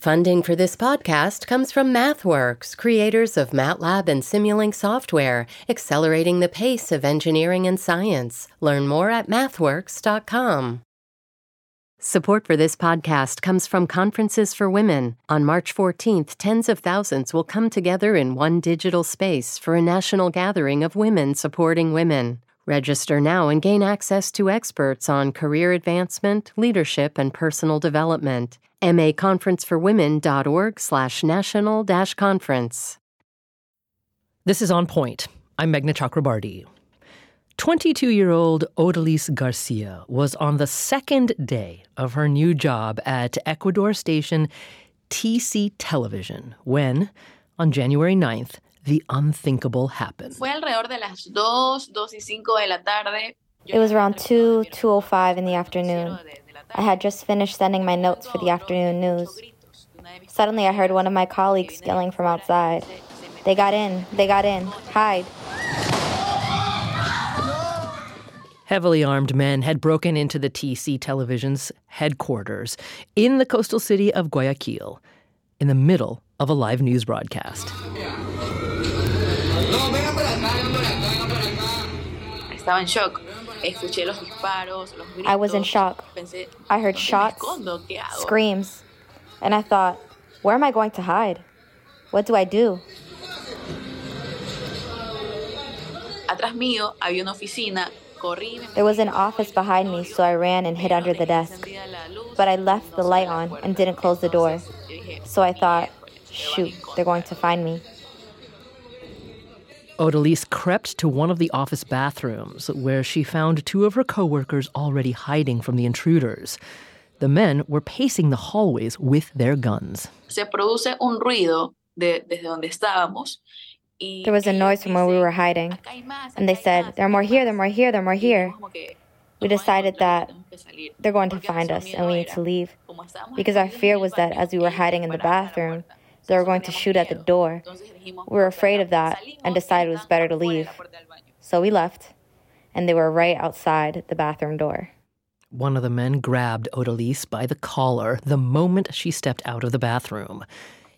Funding for this podcast comes from MathWorks, creators of MATLAB and Simulink software, accelerating the pace of engineering and science. Learn more at mathworks.com. Support for this podcast comes from Conferences for Women. On March 14th, tens of thousands will come together in one digital space for a national gathering of women supporting women. Register now and gain access to experts on career advancement, leadership, and personal development maconferenceforwomen.org slash national dash conference. This is On Point. I'm Meghna Chakrabarti. 22 year old Odalise Garcia was on the second day of her new job at Ecuador station TC Television when, on January 9th, the unthinkable happened. It was around 2, 2.05 in the afternoon. I had just finished sending my notes for the afternoon news. Suddenly, I heard one of my colleagues yelling from outside. They got in, they got in, hide. Heavily armed men had broken into the TC Television's headquarters in the coastal city of Guayaquil in the middle of a live news broadcast. Estaba en shock. I was in shock. I heard shots, screams, and I thought, where am I going to hide? What do I do? There was an office behind me, so I ran and hid under the desk. But I left the light on and didn't close the door. So I thought, shoot, they're going to find me. Odalise crept to one of the office bathrooms where she found two of her coworkers already hiding from the intruders. The men were pacing the hallways with their guns. There was a noise from where we were hiding, and they said, There are more here, there are more here, there are more here. We decided that they're going to find us and we need to leave. Because our fear was that as we were hiding in the bathroom, they were going to shoot at the door. We were afraid of that and decided it was better to leave. So we left, and they were right outside the bathroom door. One of the men grabbed Odalise by the collar the moment she stepped out of the bathroom.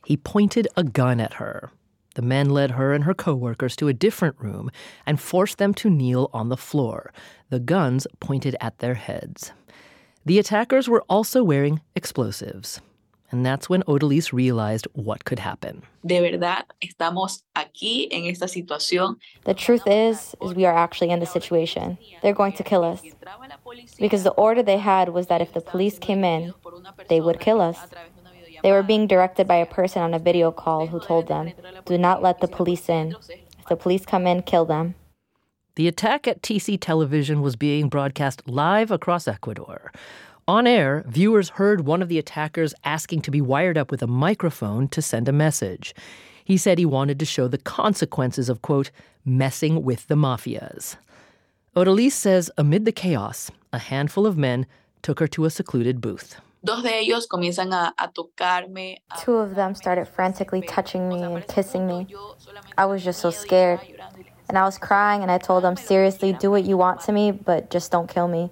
He pointed a gun at her. The men led her and her coworkers to a different room and forced them to kneel on the floor, the guns pointed at their heads. The attackers were also wearing explosives. And that's when Odalise realized what could happen. De verdad, estamos aquí en esta situación. The truth is, is we are actually in the situation. They're going to kill us. Because the order they had was that if the police came in, they would kill us. They were being directed by a person on a video call who told them, do not let the police in. If the police come in, kill them. The attack at TC Television was being broadcast live across Ecuador. On air, viewers heard one of the attackers asking to be wired up with a microphone to send a message. He said he wanted to show the consequences of, quote, messing with the mafias. Odalise says amid the chaos, a handful of men took her to a secluded booth. Two of them started frantically touching me and kissing me. I was just so scared. And I was crying, and I told them, seriously, do what you want to me, but just don't kill me.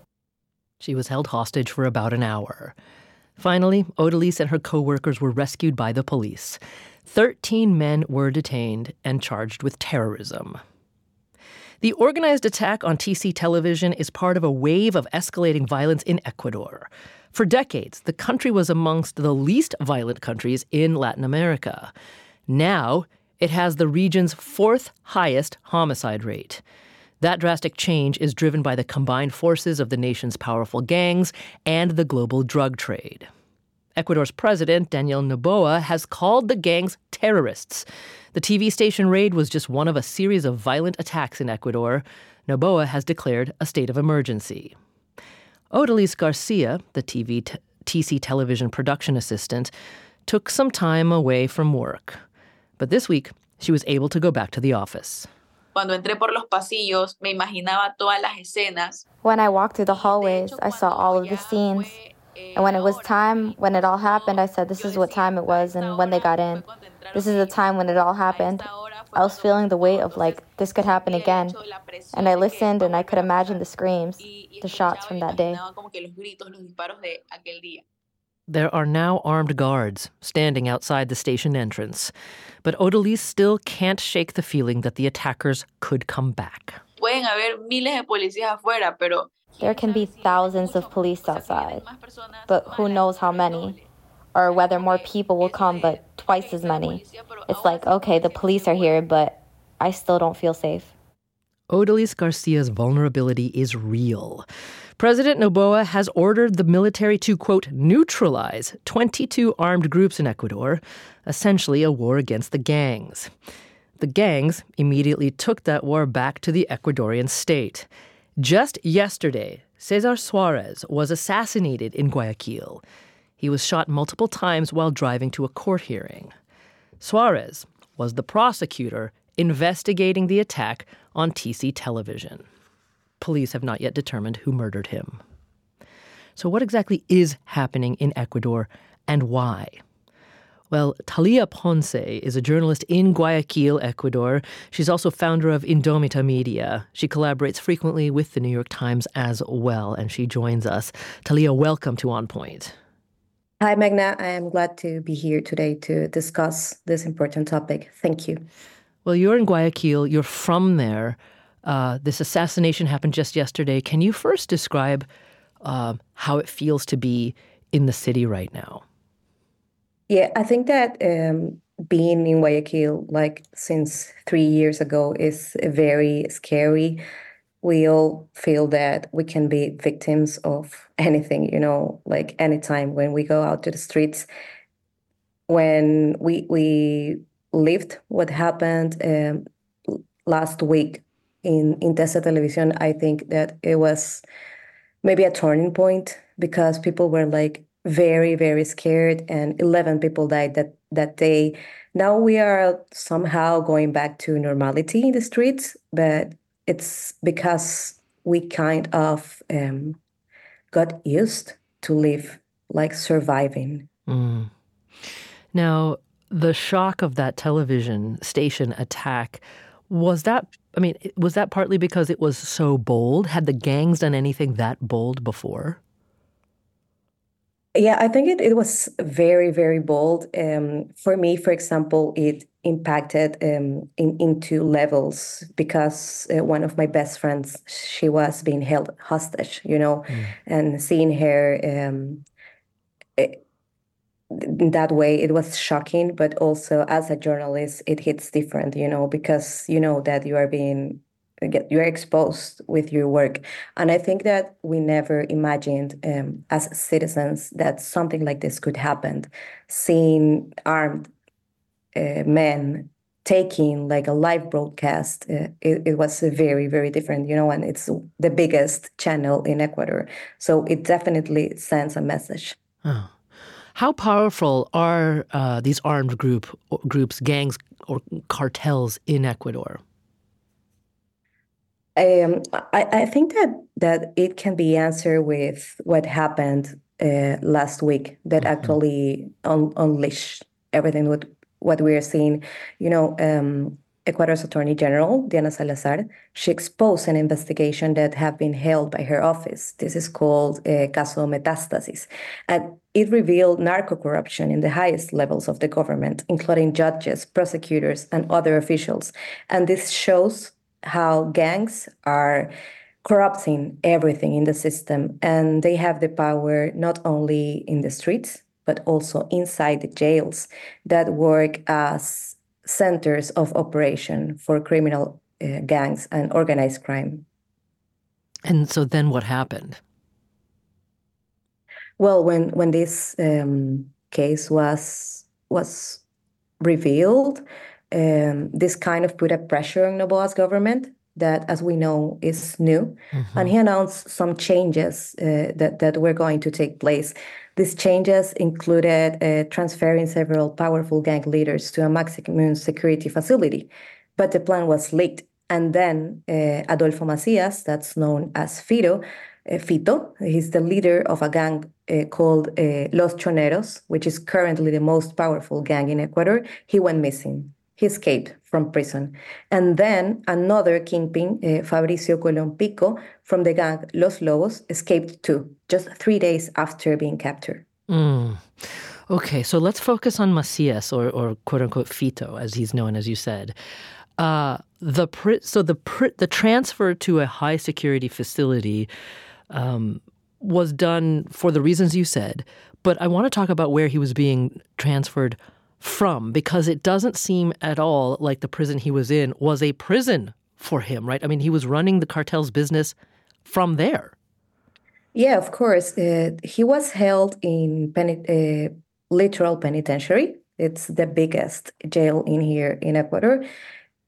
She was held hostage for about an hour. Finally, Odalise and her coworkers were rescued by the police. Thirteen men were detained and charged with terrorism. The organized attack on TC television is part of a wave of escalating violence in Ecuador. For decades, the country was amongst the least violent countries in Latin America. Now, it has the region's fourth highest homicide rate. That drastic change is driven by the combined forces of the nation's powerful gangs and the global drug trade. Ecuador's president, Daniel Noboa, has called the gangs terrorists. The TV station raid was just one of a series of violent attacks in Ecuador. Noboa has declared a state of emergency. Odalise Garcia, the TV t- TC television production assistant, took some time away from work. But this week, she was able to go back to the office. Cuando entré por los pasillos, me imaginaba todas las escenas. When I walked through the hallways, I saw all of the scenes. And when it was time, when it all happened, I said, This is what time it was, and when they got in. This is the time when it all happened. I was feeling the weight of like, this could happen again. And I listened and I could imagine the screams, the shots from that day. There are now armed guards standing outside the station entrance, but Odalise still can't shake the feeling that the attackers could come back. There can be thousands of police outside, but who knows how many? Or whether more people will come, but twice as many. It's like, okay, the police are here, but I still don't feel safe. Odalise Garcia's vulnerability is real. President Noboa has ordered the military to, quote, neutralize 22 armed groups in Ecuador, essentially a war against the gangs. The gangs immediately took that war back to the Ecuadorian state. Just yesterday, Cesar Suarez was assassinated in Guayaquil. He was shot multiple times while driving to a court hearing. Suarez was the prosecutor investigating the attack on TC television. Police have not yet determined who murdered him. So, what exactly is happening in Ecuador and why? Well, Talia Ponce is a journalist in Guayaquil, Ecuador. She's also founder of Indomita Media. She collaborates frequently with the New York Times as well, and she joins us. Talia, welcome to On Point. Hi, Meghna. I am glad to be here today to discuss this important topic. Thank you. Well, you're in Guayaquil, you're from there. Uh, this assassination happened just yesterday. Can you first describe uh, how it feels to be in the city right now? Yeah, I think that um, being in Guayaquil, like since three years ago, is very scary. We all feel that we can be victims of anything, you know, like anytime when we go out to the streets. When we we lived what happened um, last week in in TC Televisión, I think that it was maybe a turning point because people were like very very scared and 11 people died that that day now we are somehow going back to normality in the streets but it's because we kind of um, got used to live like surviving mm. now the shock of that television station attack was that i mean was that partly because it was so bold? Had the gangs done anything that bold before? Yeah i think it, it was very very bold. Um, for me for example it impacted um, in, into levels because uh, one of my best friends she was being held hostage you know mm. and seeing her um, in that way it was shocking but also as a journalist it hits different you know because you know that you are being you're exposed with your work. And i think that we never imagined um, as citizens that something like this could happen seeing armed uh, men taking like a live broadcast uh, it, it was very very different you know and it's the biggest channel in ecuador. So it definitely sends a message. Oh. How powerful are uh, these armed group groups, gangs, or cartels in Ecuador? Um, I, I, think that that it can be answered with what happened uh, last week that mm-hmm. actually un- unleashed everything what what we are seeing. You know, um, Ecuador's Attorney General, Diana Salazar, she exposed an investigation that had been held by her office. This is called uh, Caso Metastasis. And it revealed narco corruption in the highest levels of the government, including judges, prosecutors, and other officials. And this shows how gangs are corrupting everything in the system. And they have the power not only in the streets, but also inside the jails that work as centers of operation for criminal uh, gangs and organized crime. And so then what happened? Well, when when this um, case was was revealed, um, this kind of put a pressure on Noboa's government that, as we know, is new, mm-hmm. and he announced some changes uh, that that were going to take place. These changes included uh, transferring several powerful gang leaders to a maximum security facility, but the plan was leaked. And then uh, Adolfo Macias, that's known as Fito, uh, Fito, he's the leader of a gang uh, called uh, Los Choneros, which is currently the most powerful gang in Ecuador. He went missing. He escaped from prison. And then another kingpin, uh, Fabricio Colón Pico, from the gang Los Lobos, escaped too, just three days after being captured. Mm. Okay, so let's focus on Macias, or, or quote unquote Fito, as he's known, as you said. Uh, the so the the transfer to a high security facility um, was done for the reasons you said, but I want to talk about where he was being transferred from because it doesn't seem at all like the prison he was in was a prison for him, right? I mean, he was running the cartel's business from there. Yeah, of course. Uh, he was held in uh, Litoral penitentiary. It's the biggest jail in here in Ecuador,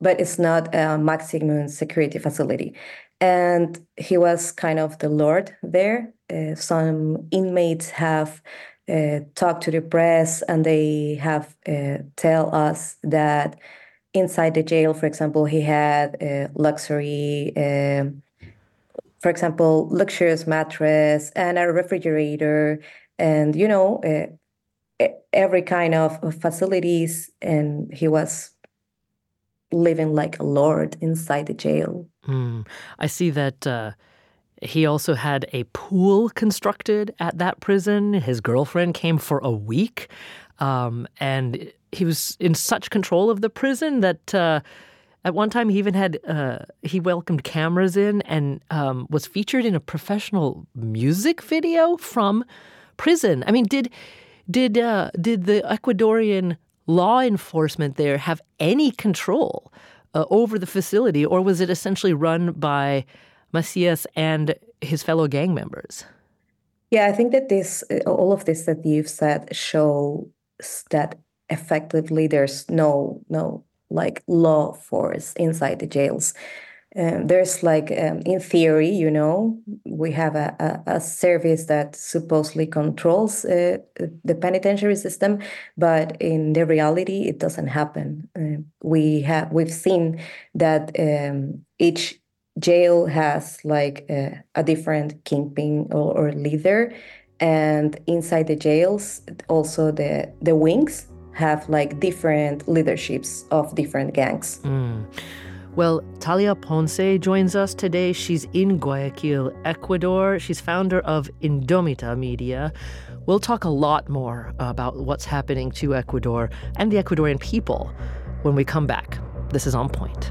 but it's not a maximum security facility. And he was kind of the Lord there. Uh, some inmates have uh, talked to the press and they have uh, tell us that inside the jail, for example, he had a luxury, uh, for example, luxurious mattress and a refrigerator, and you know, uh, every kind of facilities. And he was living like a lord inside the jail. Mm. I see that. Uh, he also had a pool constructed at that prison. His girlfriend came for a week. Um, and he was in such control of the prison that uh, at one time he even had uh, he welcomed cameras in and um, was featured in a professional music video from prison. I mean, did did uh, did the Ecuadorian law enforcement there have any control uh, over the facility, or was it essentially run by Macias and his fellow gang members? Yeah, I think that this all of this that you've said show that effectively there's no no like law force inside the jails. Um, there's like um, in theory, you know, we have a, a, a service that supposedly controls uh, the penitentiary system, but in the reality, it doesn't happen. Uh, we have we've seen that um, each jail has like a, a different kingpin or, or leader, and inside the jails also the the wings have like different leaderships of different gangs mm. Well, Talia Ponce joins us today. She's in Guayaquil, Ecuador. She's founder of Indomita Media. We'll talk a lot more about what's happening to Ecuador and the Ecuadorian people when we come back. This is On Point.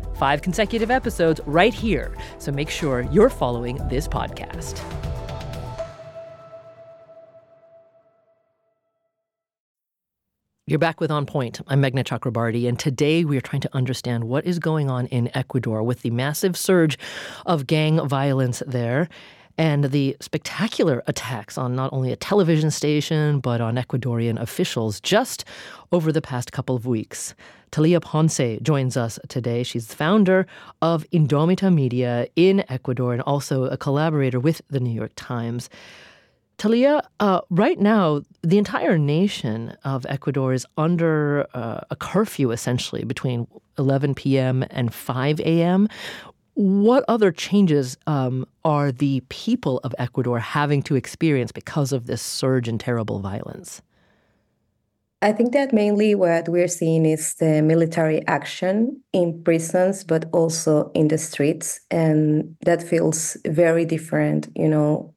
five consecutive episodes right here. So make sure you're following this podcast. You're back with On Point. I'm Meghna Chakrabarti, and today we are trying to understand what is going on in Ecuador with the massive surge of gang violence there and the spectacular attacks on not only a television station but on Ecuadorian officials just over the past couple of weeks. Talia Ponce joins us today. She's the founder of Indomita Media in Ecuador and also a collaborator with the New York Times. Talia, uh, right now, the entire nation of Ecuador is under uh, a curfew essentially between 11 p.m. and 5 a.m. What other changes um, are the people of Ecuador having to experience because of this surge in terrible violence? I think that mainly what we're seeing is the military action in prisons, but also in the streets. And that feels very different, you know,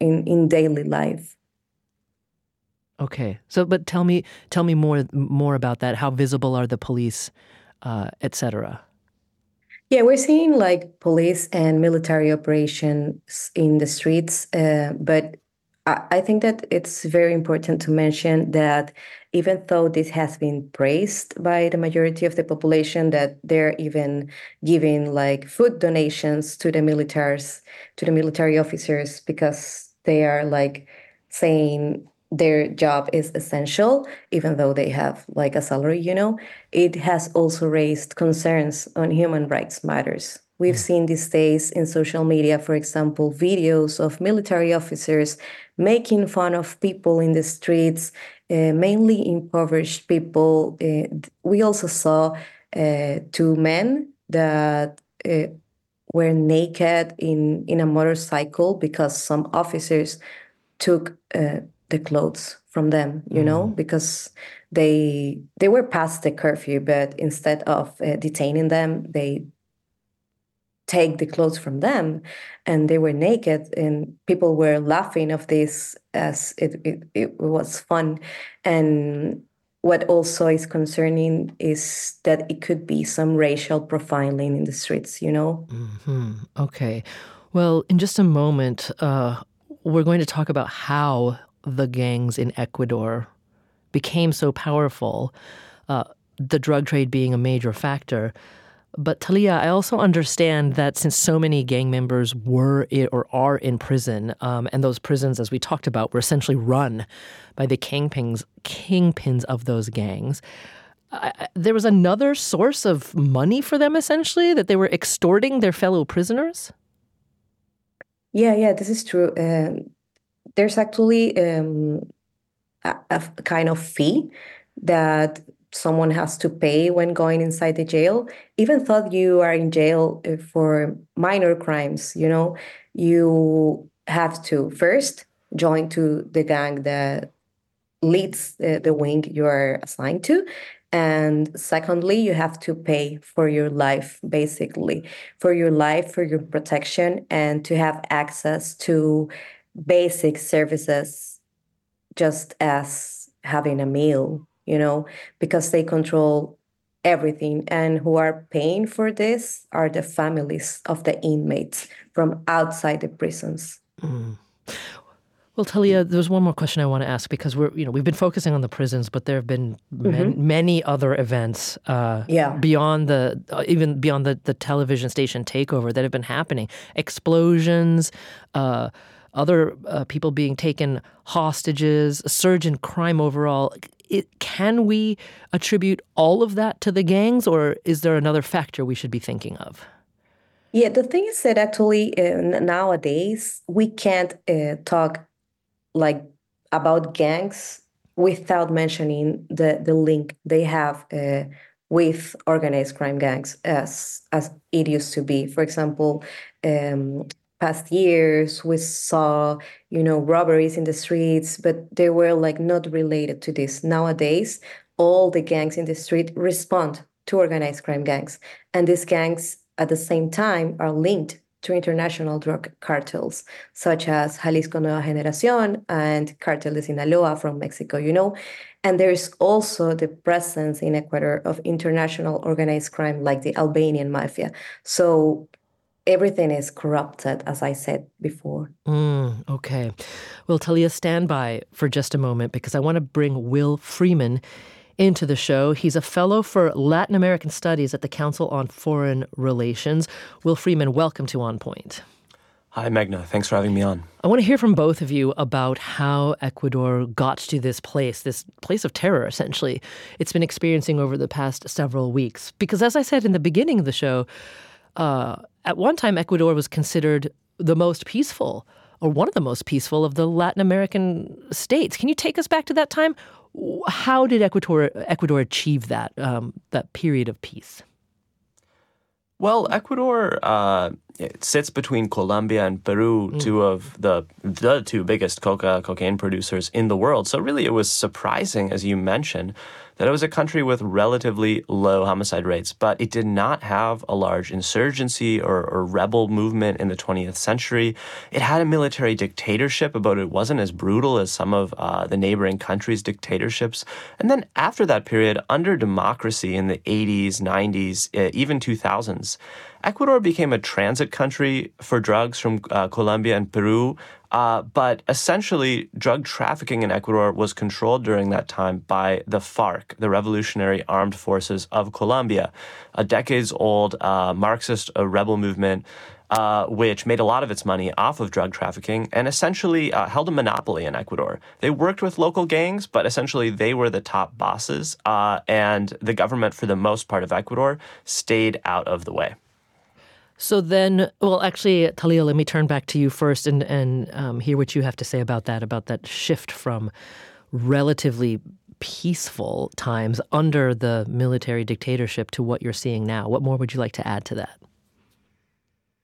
in, in daily life. Okay. So, but tell me, tell me more, more about that. How visible are the police, uh, etc. Yeah, we're seeing like police and military operations in the streets, uh, but I, I think that it's very important to mention that even though this has been praised by the majority of the population, that they're even giving like food donations to the militaries, to the military officers, because they are like saying their job is essential, even though they have like a salary, you know, it has also raised concerns on human rights matters. We've mm. seen these days in social media, for example, videos of military officers making fun of people in the streets, uh, mainly impoverished people. Uh, we also saw uh, two men that uh, were naked in, in a motorcycle because some officers took uh, the clothes from them you mm. know because they they were past the curfew but instead of uh, detaining them they take the clothes from them and they were naked and people were laughing of this as it, it, it was fun and what also is concerning is that it could be some racial profiling in the streets you know mm-hmm. okay well in just a moment uh, we're going to talk about how the gangs in Ecuador became so powerful, uh, the drug trade being a major factor. But Talia, I also understand that since so many gang members were or are in prison, um, and those prisons, as we talked about, were essentially run by the kingpins, kingpins of those gangs, uh, there was another source of money for them, essentially, that they were extorting their fellow prisoners? Yeah, yeah, this is true. Um, there's actually um, a, a kind of fee that someone has to pay when going inside the jail. Even though you are in jail uh, for minor crimes you know you have to first join to the gang that leads the, the wing you are assigned to. And secondly you have to pay for your life basically for your life for your protection and to have access to basic services just as having a meal, you know, because they control everything. And who are paying for this are the families of the inmates from outside the prisons. Mm. Well, Talia, there's one more question I want to ask because we're, you know, we've been focusing on the prisons, but there have been mm-hmm. many other events, uh, yeah. beyond the, uh, even beyond the, the television station takeover that have been happening. Explosions, uh, other uh, people being taken hostages, a surge in crime overall. It, can we attribute all of that to the gangs, or is there another factor we should be thinking of? Yeah, the thing is that actually uh, nowadays we can't uh, talk like about gangs without mentioning the the link they have uh, with organized crime gangs as as it used to be. For example, um, past years we saw you know robberies in the streets but they were like not related to this. Nowadays all the gangs in the street respond to organized crime gangs and these gangs at the same time are linked to international drug cartels such as Jalisco Nueva Generación and Cartel de Sinaloa from Mexico you know? And there's also the presence in Ecuador of international organized crime like the Albanian mafia. So everything is corrupted, as I said before. Mm, okay. Well, Talia, stand by for just a moment because I want to bring Will Freeman into the show. He's a fellow for Latin American Studies at the Council on Foreign Relations. Will Freeman, welcome to On Point. Hi, Meghna. Thanks for having me on. I want to hear from both of you about how Ecuador got to this place, this place of terror, essentially, it's been experiencing over the past several weeks. Because, as I said in the beginning of the show, uh, at one time, Ecuador was considered the most peaceful or one of the most peaceful of the Latin American states. Can you take us back to that time? How did Ecuador, Ecuador achieve that, um, that period of peace? Well, Ecuador uh, sits between Colombia and Peru, mm. two of the the two biggest coca cocaine producers in the world. So really, it was surprising, as you mentioned, that it was a country with relatively low homicide rates, but it did not have a large insurgency or, or rebel movement in the 20th century. It had a military dictatorship, but it wasn't as brutal as some of uh, the neighboring countries' dictatorships. And then after that period, under democracy in the 80s, 90s, uh, even 2000s, Ecuador became a transit country for drugs from uh, Colombia and Peru. Uh, but essentially, drug trafficking in Ecuador was controlled during that time by the FARC, the Revolutionary Armed Forces of Colombia, a decades old uh, Marxist uh, rebel movement. Uh, which made a lot of its money off of drug trafficking and essentially uh, held a monopoly in Ecuador. They worked with local gangs, but essentially they were the top bosses, uh, and the government, for the most part of Ecuador, stayed out of the way. So then, well, actually, Talia, let me turn back to you first and and um, hear what you have to say about that, about that shift from relatively peaceful times under the military dictatorship to what you're seeing now. What more would you like to add to that?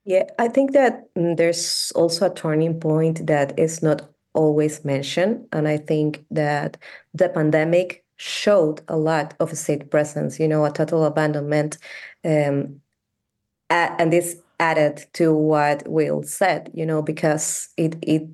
Yeah, I think that mm, there's also a turning point that is not always mentioned, and I think that the pandemic showed a lot of state presence. You know, a total abandonment um, and this added to what Will said, you know, because it it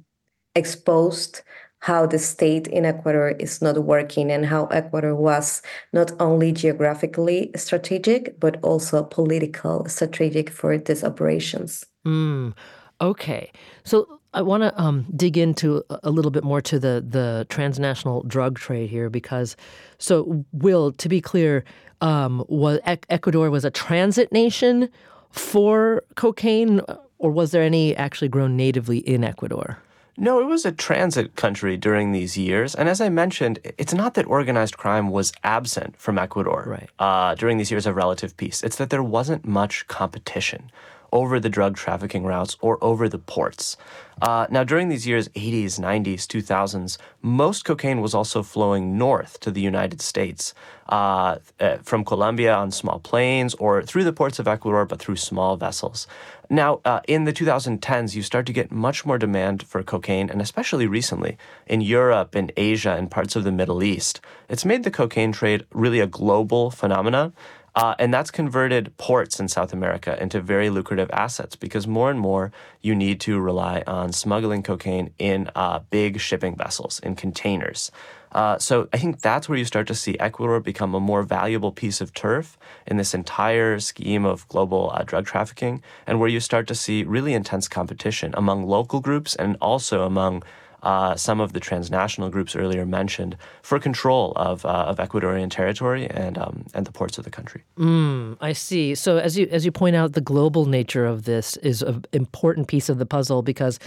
exposed how the state in Ecuador is not working and how Ecuador was not only geographically strategic but also political strategic for these operations. Mm, okay, so I want to um, dig into a little bit more to the the transnational drug trade here because, so Will, to be clear, um, was Ecuador was a transit nation for cocaine, or was there any actually grown natively in Ecuador? No, it was a transit country during these years. And as I mentioned, it's not that organized crime was absent from Ecuador right. uh, during these years of relative peace. It's that there wasn't much competition over the drug trafficking routes or over the ports. Uh, now, during these years, 80s, 90s, 2000s, most cocaine was also flowing north to the United States uh, uh, from Colombia on small planes or through the ports of Ecuador, but through small vessels. Now, uh, in the 2010s, you start to get much more demand for cocaine, and especially recently in Europe, in Asia, and parts of the Middle East. It's made the cocaine trade really a global phenomenon. Uh, and that's converted ports in South America into very lucrative assets because more and more you need to rely on smuggling cocaine in uh, big shipping vessels, in containers. Uh, so I think that's where you start to see Ecuador become a more valuable piece of turf in this entire scheme of global uh, drug trafficking, and where you start to see really intense competition among local groups and also among uh, some of the transnational groups earlier mentioned for control of, uh, of Ecuadorian territory and um, and the ports of the country. Mm, I see. So as you as you point out, the global nature of this is an important piece of the puzzle because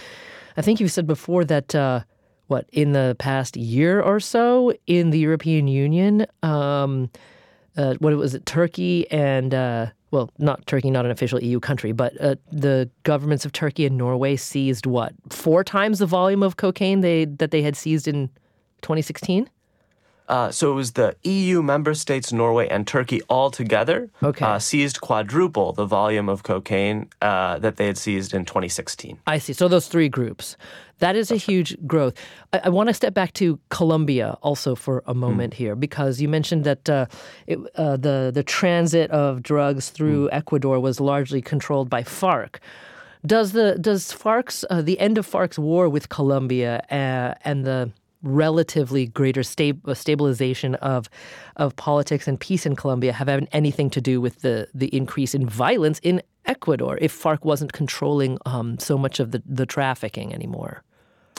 I think you said before that. Uh, what in the past year or so in the European Union, um, uh, what was it? Turkey and uh, well, not Turkey, not an official EU country, but uh, the governments of Turkey and Norway seized what four times the volume of cocaine they that they had seized in 2016. Uh, so it was the EU member states, Norway and Turkey all together okay. uh, seized quadruple the volume of cocaine uh, that they had seized in 2016. I see. So those three groups. That is a huge growth. I, I want to step back to Colombia also for a moment mm. here because you mentioned that uh, it, uh, the the transit of drugs through mm. Ecuador was largely controlled by FARC. Does the does FARC's uh, the end of FARC's war with Colombia and the relatively greater sta- uh, stabilization of of politics and peace in Colombia have had anything to do with the the increase in violence in Ecuador if FARC wasn't controlling um, so much of the, the trafficking anymore?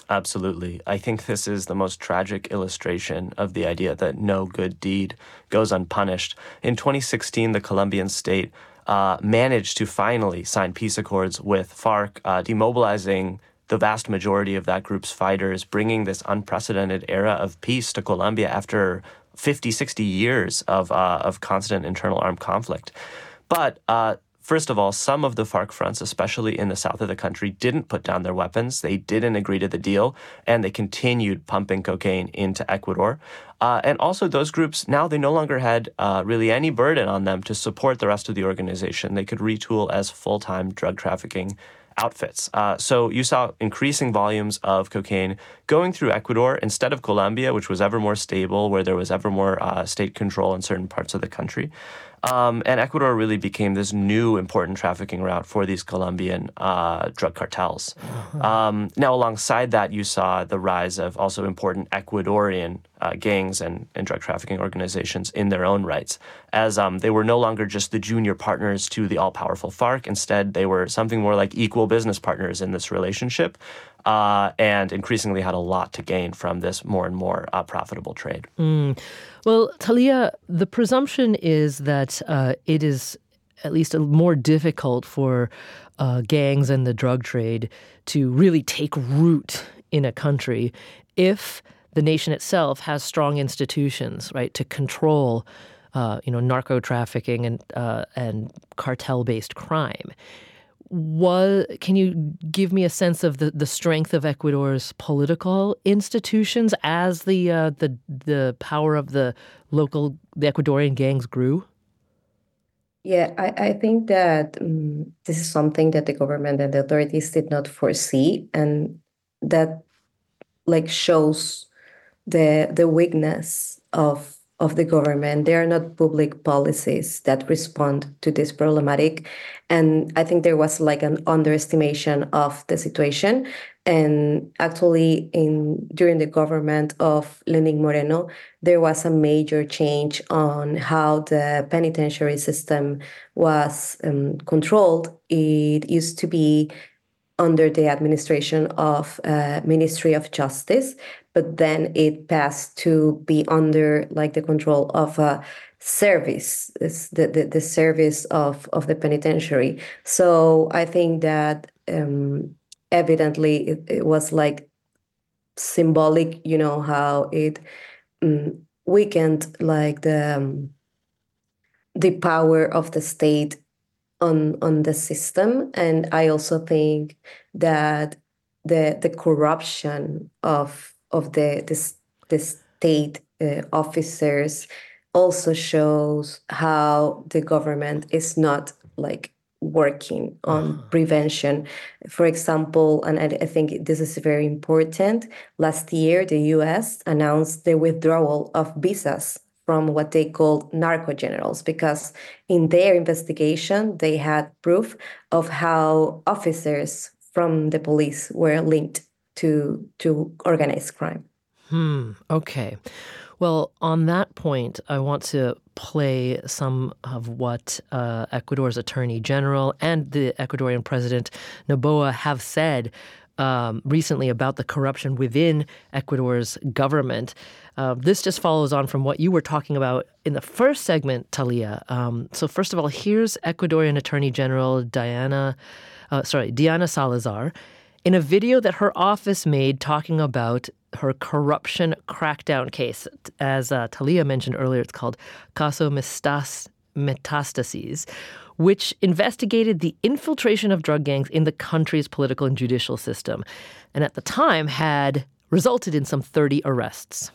Absolutely. I think this is the most tragic illustration of the idea that no good deed goes unpunished. In 2016, the Colombian state uh, managed to finally sign peace accords with FARC, uh, demobilizing the vast majority of that group's fighters, bringing this unprecedented era of peace to Colombia after 50, 60 years of, uh, of constant internal armed conflict. But uh, First of all, some of the FARC fronts, especially in the south of the country, didn't put down their weapons. They didn't agree to the deal, and they continued pumping cocaine into Ecuador. Uh, and also, those groups now they no longer had uh, really any burden on them to support the rest of the organization. They could retool as full time drug trafficking outfits. Uh, so you saw increasing volumes of cocaine going through Ecuador instead of Colombia, which was ever more stable, where there was ever more uh, state control in certain parts of the country. Um, and Ecuador really became this new important trafficking route for these Colombian uh, drug cartels. Um, now, alongside that, you saw the rise of also important Ecuadorian uh, gangs and, and drug trafficking organizations in their own rights, as um, they were no longer just the junior partners to the all powerful FARC. Instead, they were something more like equal business partners in this relationship. Uh, and increasingly had a lot to gain from this more and more uh, profitable trade. Mm. Well, Talia, the presumption is that uh, it is at least more difficult for uh, gangs and the drug trade to really take root in a country if the nation itself has strong institutions, right, to control, uh, you know, narco trafficking and uh, and cartel based crime. Was can you give me a sense of the, the strength of Ecuador's political institutions as the uh, the the power of the local the Ecuadorian gangs grew? Yeah, I, I think that um, this is something that the government and the authorities did not foresee, and that like shows the the weakness of of the government. There are not public policies that respond to this problematic. And I think there was like an underestimation of the situation. And actually, in during the government of Lenin Moreno, there was a major change on how the penitentiary system was um, controlled. It used to be under the administration of uh, Ministry of Justice, but then it passed to be under like the control of a service, the, the, the service of, of the penitentiary. So I think that um, evidently it, it, was like symbolic, you know, how it um, weakened like the um, the power of the state on on the system and i also think that the the corruption of of the the, the state uh, officers also shows how the government is not like working on uh-huh. prevention. For example, and I, I, think this is very important, last year the US announced the withdrawal of visas from what they called narco generals because in their investigation they had proof of how officers from the police were linked to to organized crime. Hmm. Okay. Well, on that point, I want to play some of what uh, Ecuador's Attorney General and the Ecuadorian President Noboa have said um, recently about the corruption within Ecuador's government. Uh, this just follows on from what you were talking about in the first segment, Talia. Um, so, first of all, here's Ecuadorian Attorney General Diana, uh, sorry, Diana Salazar, in a video that her office made talking about her corruption crackdown case. As uh, Talia mentioned earlier, it's called Caso Mestas- Metastases which investigated the infiltration of drug gangs in the country's political and judicial system, and at the time had resulted in some 30 arrests.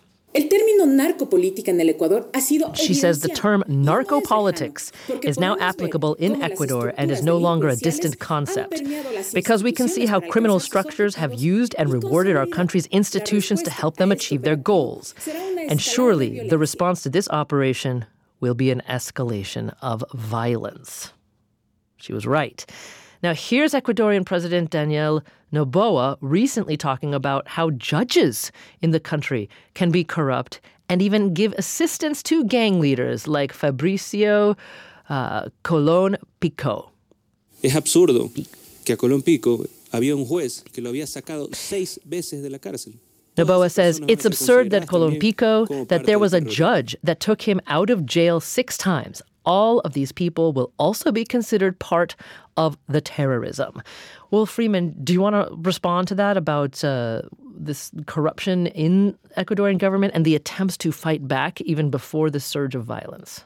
She says the term narco-politics is now applicable in Ecuador and is no longer a distant concept because we can see how criminal structures have used and rewarded our country's institutions to help them achieve their goals. And surely the response to this operation will be an escalation of violence. She was right. Now, here's Ecuadorian President Daniel Noboa recently talking about how judges in the country can be corrupt and even give assistance to gang leaders like Fabricio uh, Colón Pico. Es absurdo que a Colón Pico había un juez que lo había sacado seis veces de la cárcel. Noboa says it's absurd that Colón Pico, that there was a judge that took him out of jail six times. All of these people will also be considered part of the terrorism. Will Freeman, do you want to respond to that about uh, this corruption in Ecuadorian government and the attempts to fight back even before the surge of violence?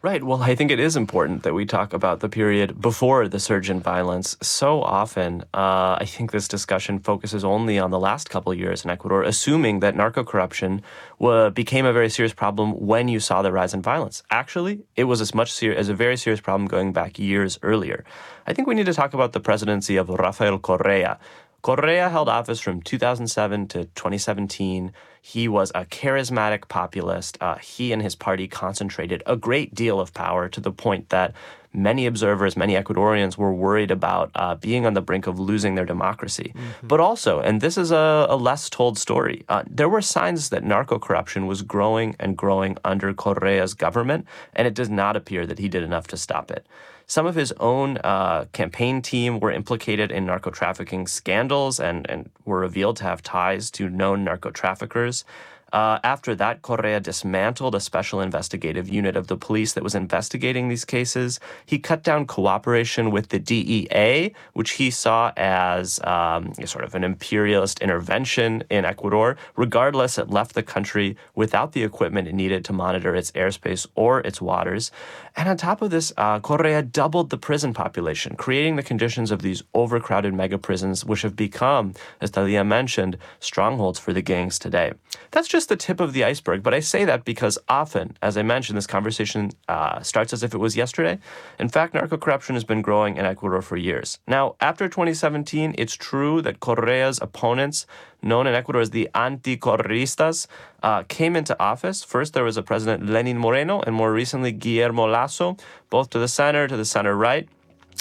Right. Well, I think it is important that we talk about the period before the surge in violence. So often, uh, I think this discussion focuses only on the last couple years in Ecuador, assuming that narco corruption w- became a very serious problem when you saw the rise in violence. Actually, it was as much ser- as a very serious problem going back years earlier. I think we need to talk about the presidency of Rafael Correa. Correa held office from 2007 to 2017. He was a charismatic populist. Uh, he and his party concentrated a great deal of power to the point that many observers, many Ecuadorians were worried about uh, being on the brink of losing their democracy. Mm-hmm. But also, and this is a, a less told story, uh, there were signs that narco corruption was growing and growing under Correa's government, and it does not appear that he did enough to stop it. Some of his own uh, campaign team were implicated in narco trafficking scandals and, and were revealed to have ties to known narco traffickers. Uh, after that, Correa dismantled a special investigative unit of the police that was investigating these cases. He cut down cooperation with the DEA, which he saw as um, sort of an imperialist intervention in Ecuador. Regardless, it left the country without the equipment it needed to monitor its airspace or its waters. And on top of this, uh, Correa doubled the prison population, creating the conditions of these overcrowded mega prisons, which have become, as Talia mentioned, strongholds for the gangs today. That's just the tip of the iceberg, but I say that because often, as I mentioned, this conversation uh, starts as if it was yesterday. In fact, narco corruption has been growing in Ecuador for years. Now, after 2017, it's true that Correa's opponents, known in Ecuador as the anti-correistas, uh, came into office. First, there was a president, Lenin Moreno, and more recently, Guillermo Lasso, both to the center, to the center right.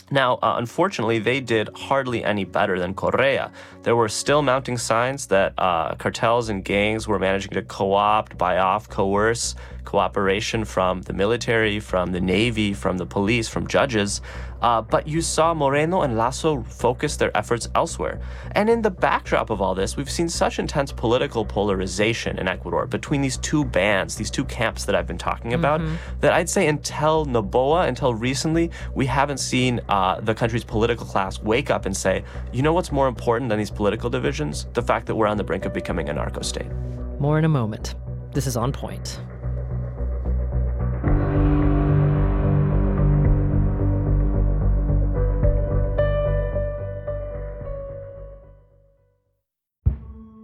Now, uh, unfortunately, they did hardly any better than Correa. There were still mounting signs that uh, cartels and gangs were managing to co opt, buy off, coerce cooperation from the military, from the Navy, from the police, from judges. Uh, but you saw Moreno and Lasso focus their efforts elsewhere. And in the backdrop of all this, we've seen such intense political polarization in Ecuador between these two bands, these two camps that I've been talking about, mm-hmm. that I'd say until Noboa, until recently, we haven't seen uh, the country's political class wake up and say, you know what's more important than these political divisions? The fact that we're on the brink of becoming a narco state. More in a moment. This is On Point.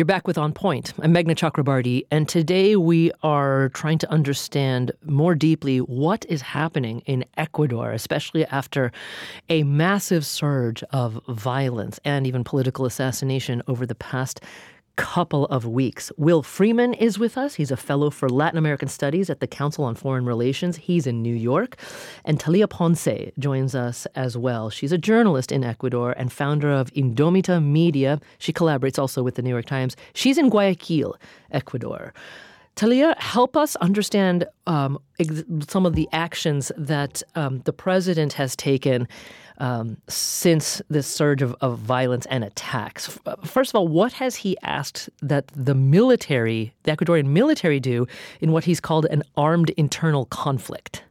You're back with On Point. I'm Meghna Chakrabarti, and today we are trying to understand more deeply what is happening in Ecuador, especially after a massive surge of violence and even political assassination over the past couple of weeks. Will Freeman is with us. He's a fellow for Latin American Studies at the Council on Foreign Relations. He's in New York. And Talia Ponce joins us as well. She's a journalist in Ecuador and founder of Indomita Media. She collaborates also with the New York Times. She's in Guayaquil, Ecuador. Talia, help us understand um, ex- some of the actions that um, the president has taken um, since this surge of, of violence and attacks. Uh, first of all, what has he asked that the military, the Ecuadorian military, do in what he's called an armed internal conflict?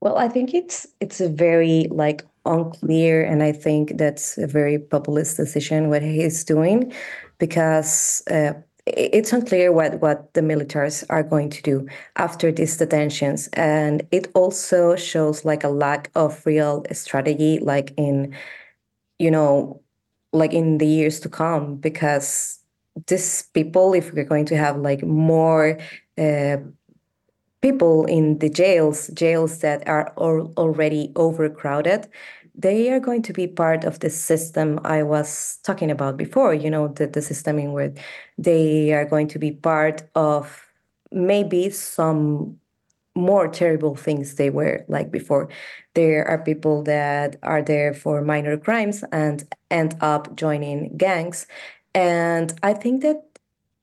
Well, I think it's it's a very like unclear, and I think that's a very populist decision what he's doing, because. Uh, it's unclear what, what the militaries are going to do after these detentions. And it also shows like a lack of real strategy, like in, you know, like in the years to come, because these people, if we're going to have like more uh, people in the jails, jails that are al- already overcrowded, they are going to be part of the system I was talking about before, you know, the, the system in which they are going to be part of maybe some more terrible things they were like before. There are people that are there for minor crimes and end up joining gangs. And I think that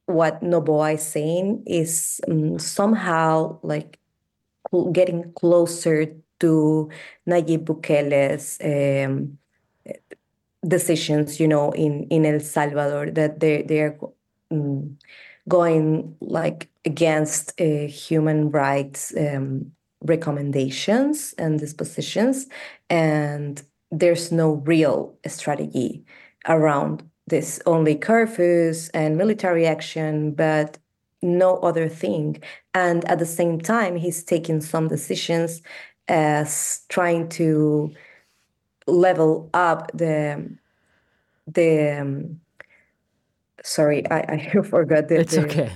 what Noboa is saying is um, somehow like getting closer to Nayib Bukele's um, decisions, you know, in, in El Salvador, that they, they are um, going like against uh, human rights um, recommendations and dispositions, and there's no real strategy around this. Only curfews and military action, but no other thing. And at the same time, he's taking some decisions as trying to level up the the um, sorry I, I forgot the it's the, okay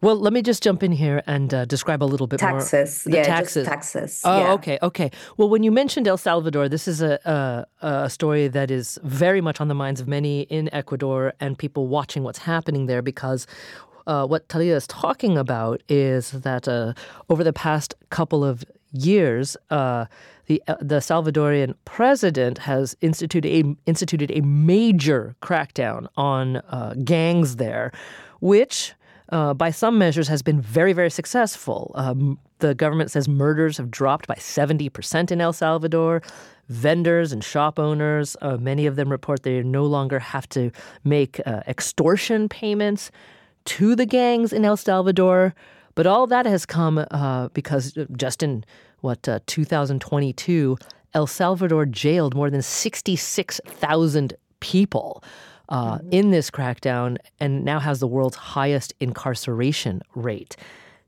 well, let me just jump in here and uh, describe a little bit more. taxes. more. Yeah, taxes. taxes. Oh, yeah. okay, okay. Well, when you mentioned El Salvador, this is a, a, a story that is very much on the minds of many in Ecuador and people watching what's happening there because uh, what Talia is talking about is that uh, over the past couple of years, uh, the uh, the Salvadorian president has instituted a instituted a major crackdown on uh, gangs there, which. Uh, by some measures, has been very, very successful. Um, the government says murders have dropped by 70% in El Salvador. Vendors and shop owners, uh, many of them report they no longer have to make uh, extortion payments to the gangs in El Salvador. But all that has come uh, because just in what uh, 2022, El Salvador jailed more than 66,000 people. Uh, mm-hmm. In this crackdown, and now has the world's highest incarceration rate.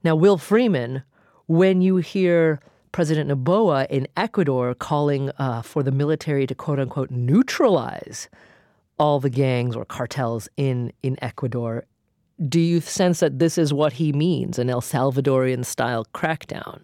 Now, Will Freeman, when you hear President Noboa in Ecuador calling uh, for the military to quote unquote neutralize all the gangs or cartels in, in Ecuador, do you sense that this is what he means an El Salvadorian style crackdown?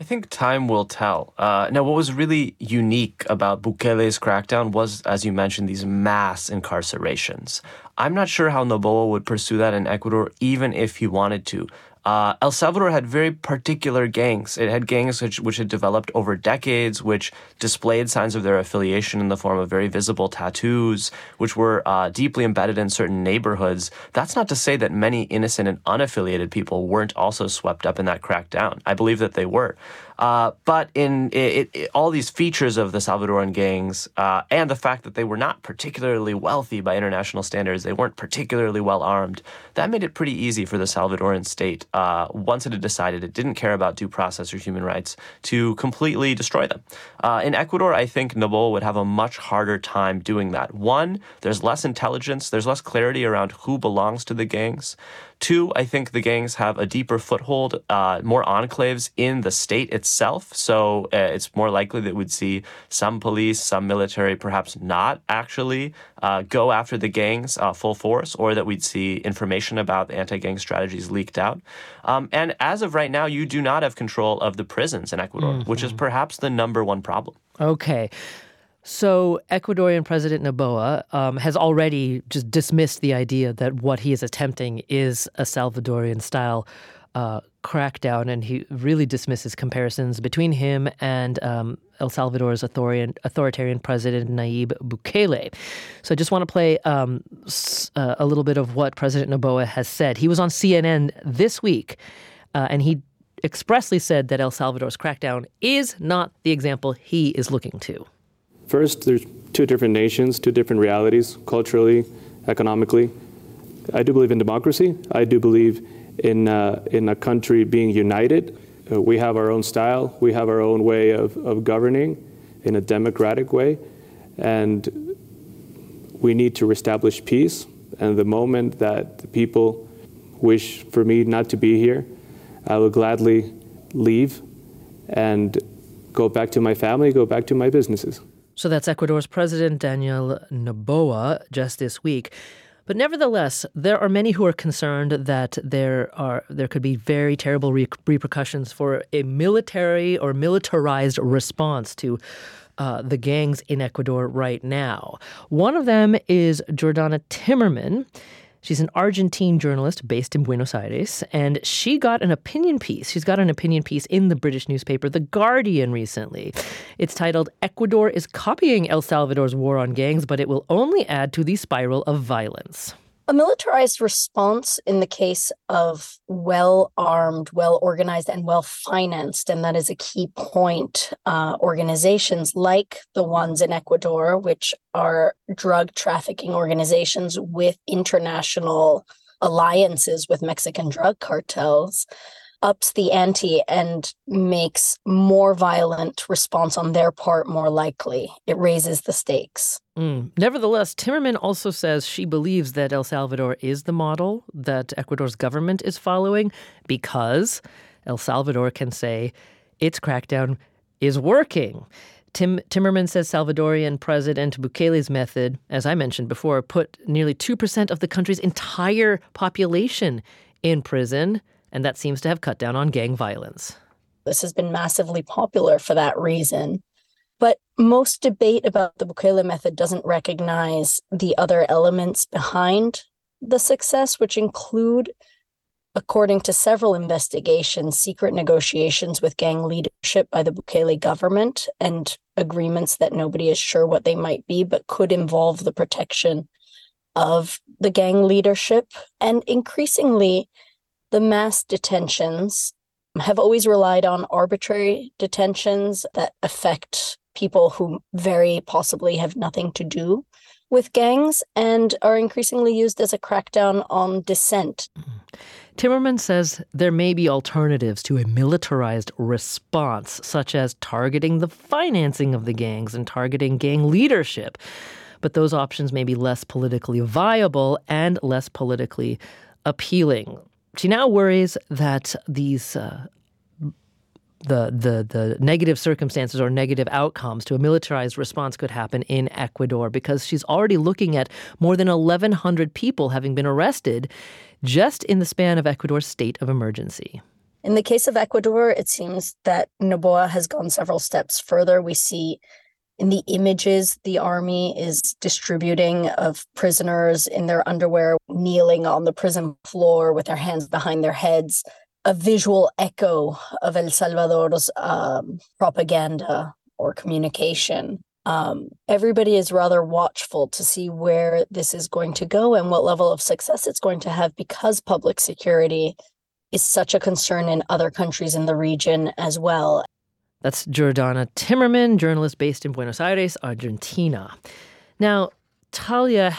I think time will tell. Uh, now, what was really unique about Bukele's crackdown was, as you mentioned, these mass incarcerations. I'm not sure how Noboa would pursue that in Ecuador, even if he wanted to. Uh, El Salvador had very particular gangs. It had gangs which, which had developed over decades, which displayed signs of their affiliation in the form of very visible tattoos, which were uh, deeply embedded in certain neighborhoods. That's not to say that many innocent and unaffiliated people weren't also swept up in that crackdown. I believe that they were. Uh, but in it, it, all these features of the Salvadoran gangs uh, and the fact that they were not particularly wealthy by international standards, they weren't particularly well armed, that made it pretty easy for the Salvadoran state, uh, once it had decided it didn't care about due process or human rights, to completely destroy them. Uh, in Ecuador, I think Noboa would have a much harder time doing that. One, there's less intelligence, there's less clarity around who belongs to the gangs. Two, I think the gangs have a deeper foothold, uh, more enclaves in the state itself. So uh, it's more likely that we'd see some police, some military, perhaps not actually uh, go after the gangs uh, full force, or that we'd see information about the anti gang strategies leaked out. Um, and as of right now, you do not have control of the prisons in Ecuador, mm-hmm. which is perhaps the number one problem. Okay. So, Ecuadorian President Noboa um, has already just dismissed the idea that what he is attempting is a Salvadorian style uh, crackdown, and he really dismisses comparisons between him and um, El Salvador's authoritarian, authoritarian president Nayib Bukele. So, I just want to play um, uh, a little bit of what President Noboa has said. He was on CNN this week, uh, and he expressly said that El Salvador's crackdown is not the example he is looking to. First, there's two different nations, two different realities, culturally, economically. I do believe in democracy. I do believe in, uh, in a country being united. Uh, we have our own style, we have our own way of, of governing in a democratic way, and we need to reestablish peace. And the moment that the people wish for me not to be here, I will gladly leave and go back to my family, go back to my businesses. So that's Ecuador's President Daniel Noboa just this week. But nevertheless, there are many who are concerned that there are there could be very terrible re- repercussions for a military or militarized response to uh, the gangs in Ecuador right now. One of them is Jordana Timerman. She's an Argentine journalist based in Buenos Aires, and she got an opinion piece. She's got an opinion piece in the British newspaper The Guardian recently. It's titled Ecuador is copying El Salvador's war on gangs, but it will only add to the spiral of violence. A militarized response in the case of well armed, well organized, and well financed, and that is a key point, uh, organizations like the ones in Ecuador, which are drug trafficking organizations with international alliances with Mexican drug cartels, ups the ante and makes more violent response on their part more likely. It raises the stakes. Mm. Nevertheless, Timerman also says she believes that El Salvador is the model that Ecuador's government is following because El Salvador can say its crackdown is working. Tim Timerman says Salvadorian President Bukele's method, as I mentioned before, put nearly 2% of the country's entire population in prison and that seems to have cut down on gang violence. This has been massively popular for that reason. But most debate about the Bukele method doesn't recognize the other elements behind the success, which include, according to several investigations, secret negotiations with gang leadership by the Bukele government and agreements that nobody is sure what they might be, but could involve the protection of the gang leadership. And increasingly, the mass detentions have always relied on arbitrary detentions that affect people who very possibly have nothing to do with gangs and are increasingly used as a crackdown on dissent. Mm. Timerman says there may be alternatives to a militarized response, such as targeting the financing of the gangs and targeting gang leadership. But those options may be less politically viable and less politically appealing. She now worries that these uh, the the the negative circumstances or negative outcomes to a militarized response could happen in Ecuador because she's already looking at more than 1100 people having been arrested just in the span of Ecuador's state of emergency. In the case of Ecuador, it seems that Noboa has gone several steps further. We see in the images the army is distributing of prisoners in their underwear kneeling on the prison floor with their hands behind their heads. A visual echo of el salvador's um, propaganda or communication. Um, everybody is rather watchful to see where this is going to go and what level of success it's going to have because public security is such a concern in other countries in the region as well that's Jordana Timerman, journalist based in Buenos Aires, Argentina. Now, Talia,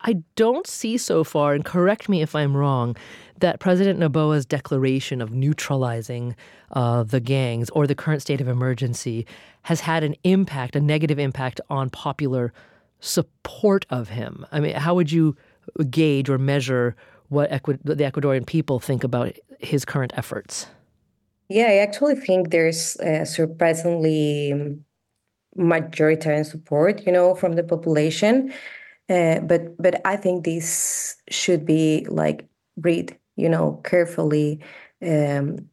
I don't see so far, and correct me if I'm wrong, that President Noboa's declaration of neutralizing uh, the gangs or the current state of emergency has had an impact, a negative impact on popular support of him. I mean, how would you gauge or measure what the Ecuadorian people think about his current efforts? Yeah, I actually think there's uh, surprisingly majoritarian support, you know, from the population. Uh, but but I think this should be like read, you know, carefully um,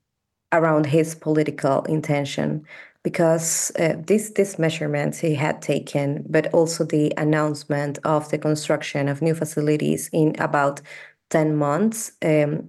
around his political intention, because uh, this this measurements he had taken, but also the announcement of the construction of new facilities in about ten months um,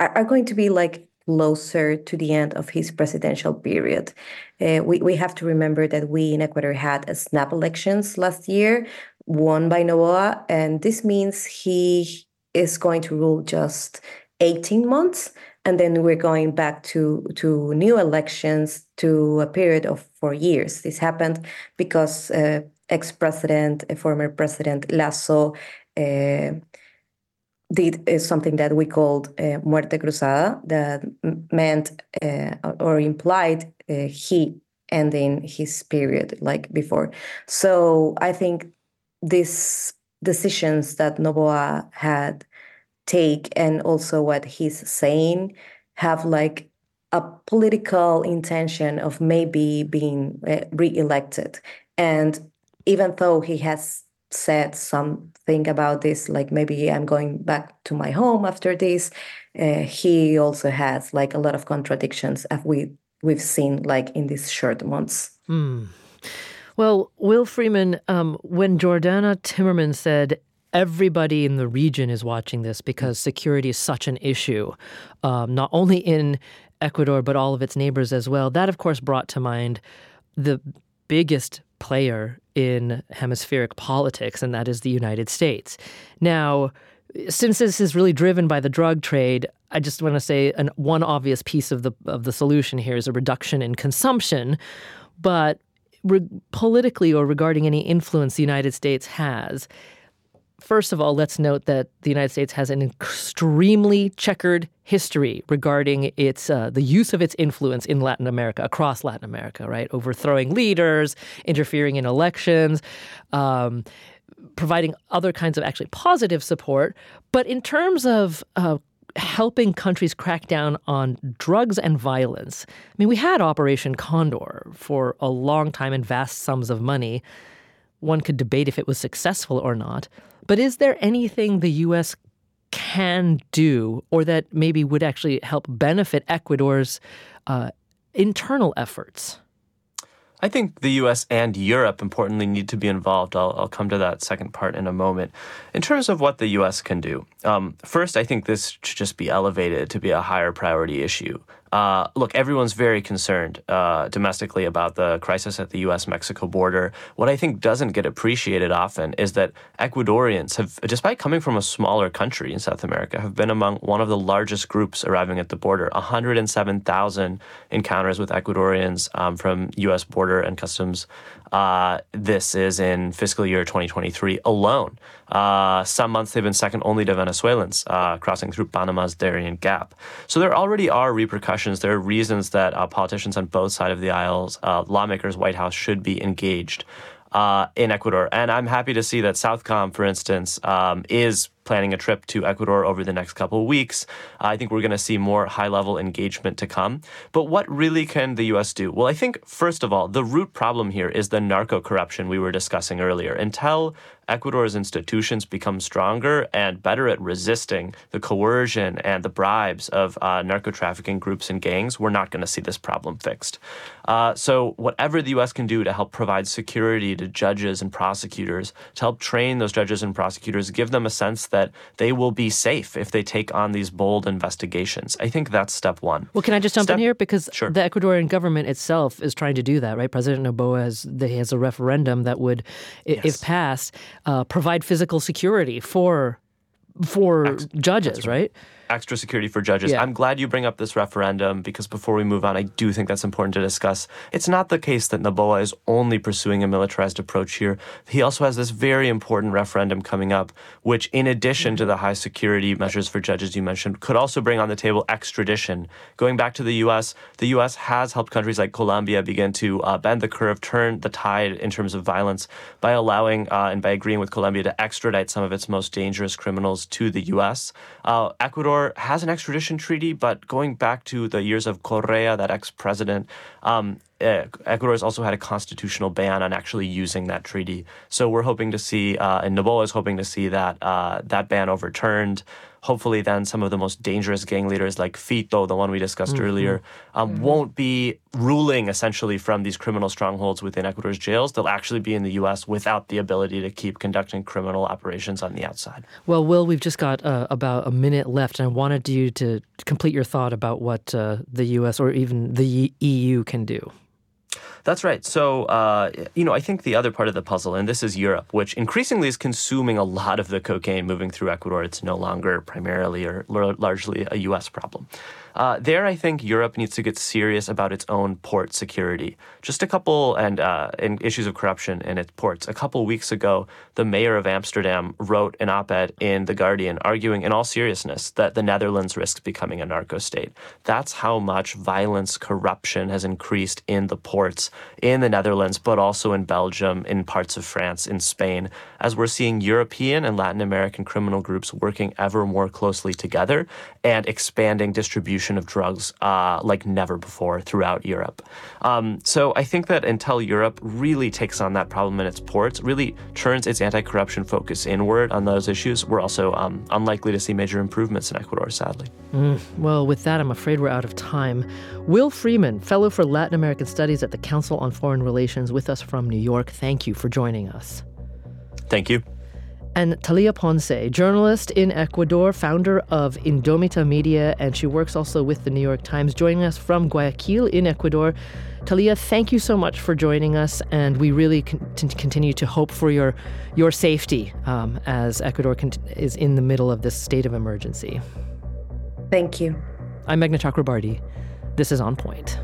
are, are going to be like closer to the end of his presidential period. Uh, we, we have to remember that we in Ecuador had a snap elections last year, won by Noboa, and this means he is going to rule just 18 months. And then we're going back to, to new elections to a period of four years. This happened because uh, ex president, former president Lasso, uh, did uh, something that we called uh, muerte cruzada, that meant uh, or implied uh, he ending his period like before. So I think these decisions that Noboa had take and also what he's saying have like a political intention of maybe being re-elected and even though he has said something about this, like maybe I'm going back to my home after this. Uh, he also has like a lot of contradictions as we we've seen like in these short months. Hmm. Well, Will Freeman, um, when Jordana Timerman said everybody in the region is watching this because security is such an issue, um, not only in Ecuador but all of its neighbors as well. That, of course, brought to mind the biggest player in hemispheric politics, and that is the United States. Now, since this is really driven by the drug trade, I just want to say an, one obvious piece of the of the solution here is a reduction in consumption, but re- politically or regarding any influence the United States has, First of all, let's note that the United States has an extremely checkered history regarding its uh, the use of its influence in Latin America, across Latin America, right? Overthrowing leaders, interfering in elections, um, providing other kinds of actually positive support. But in terms of uh, helping countries crack down on drugs and violence, I mean, we had Operation Condor for a long time and vast sums of money. One could debate if it was successful or not. But is there anything the U.S. can do or that maybe would actually help benefit Ecuador's uh, internal efforts? I think the US and Europe, importantly, need to be involved. I'll, I'll come to that second part in a moment. In terms of what the US can do, um, first, I think this should just be elevated to be a higher priority issue. Uh, look, everyone's very concerned uh, domestically about the crisis at the U.S. Mexico border. What I think doesn't get appreciated often is that Ecuadorians have, despite coming from a smaller country in South America, have been among one of the largest groups arriving at the border 107,000 encounters with Ecuadorians um, from U.S. Border and Customs uh, this is in fiscal year 2023 alone. Uh, some months they've been second only to Venezuelans uh, crossing through Panama's Darien Gap. So there already are repercussions. There are reasons that uh, politicians on both sides of the aisles, uh, lawmakers, White House should be engaged. Uh, in Ecuador. And I'm happy to see that Southcom, for instance, um, is planning a trip to Ecuador over the next couple of weeks. I think we're going to see more high level engagement to come. But what really can the U.S. do? Well, I think, first of all, the root problem here is the narco corruption we were discussing earlier. Until Ecuador's institutions become stronger and better at resisting the coercion and the bribes of uh, narco trafficking groups and gangs, we're not going to see this problem fixed. Uh, so, whatever the U.S. can do to help provide security to judges and prosecutors, to help train those judges and prosecutors, give them a sense that they will be safe if they take on these bold investigations. I think that's step one. Well, can I just jump step, in here because sure. the Ecuadorian government itself is trying to do that, right? President Noboa has has a referendum that would, yes. if passed, uh, provide physical security for for judges, right? right? Extra security for judges. Yeah. I'm glad you bring up this referendum because before we move on, I do think that's important to discuss. It's not the case that Noboa is only pursuing a militarized approach here. He also has this very important referendum coming up, which, in addition to the high security measures for judges you mentioned, could also bring on the table extradition. Going back to the U.S., the U.S. has helped countries like Colombia begin to uh, bend the curve, turn the tide in terms of violence by allowing uh, and by agreeing with Colombia to extradite some of its most dangerous criminals to the U.S. Uh, Ecuador has an extradition treaty, but going back to the years of Correa, that ex president, um, uh, Ecuador has also had a constitutional ban on actually using that treaty. So we're hoping to see, uh, and Noboa is hoping to see that uh, that ban overturned. Hopefully, then some of the most dangerous gang leaders, like Fito, the one we discussed mm-hmm. earlier, um, mm-hmm. won't be ruling essentially from these criminal strongholds within Ecuador's jails. They'll actually be in the U.S. without the ability to keep conducting criminal operations on the outside. Well, Will, we've just got uh, about a minute left, and I wanted you to complete your thought about what uh, the U.S. or even the EU can do. That's right. So, uh, you know, I think the other part of the puzzle, and this is Europe, which increasingly is consuming a lot of the cocaine moving through Ecuador. It's no longer primarily or largely a U.S. problem. Uh, there, I think Europe needs to get serious about its own port security. Just a couple and uh, in issues of corruption in its ports. A couple weeks ago, the mayor of Amsterdam wrote an op-ed in the Guardian, arguing in all seriousness that the Netherlands risks becoming a narco state. That's how much violence, corruption has increased in the ports in the Netherlands, but also in Belgium, in parts of France, in Spain, as we're seeing European and Latin American criminal groups working ever more closely together and expanding distribution of drugs uh, like never before throughout Europe. Um, so I think that until Europe really takes on that problem in its ports, really turns its anti corruption focus inward on those issues, we're also um, unlikely to see major improvements in Ecuador, sadly. Mm, well, with that, I'm afraid we're out of time. Will Freeman, Fellow for Latin American Studies at the Council on Foreign Relations, with us from New York, thank you for joining us. Thank you and Talia Ponce, journalist in Ecuador, founder of Indomita Media, and she works also with the New York Times, joining us from Guayaquil in Ecuador. Talia, thank you so much for joining us, and we really con- continue to hope for your your safety um, as Ecuador con- is in the middle of this state of emergency. Thank you. I'm Meghna Chakrabarti. This is On Point.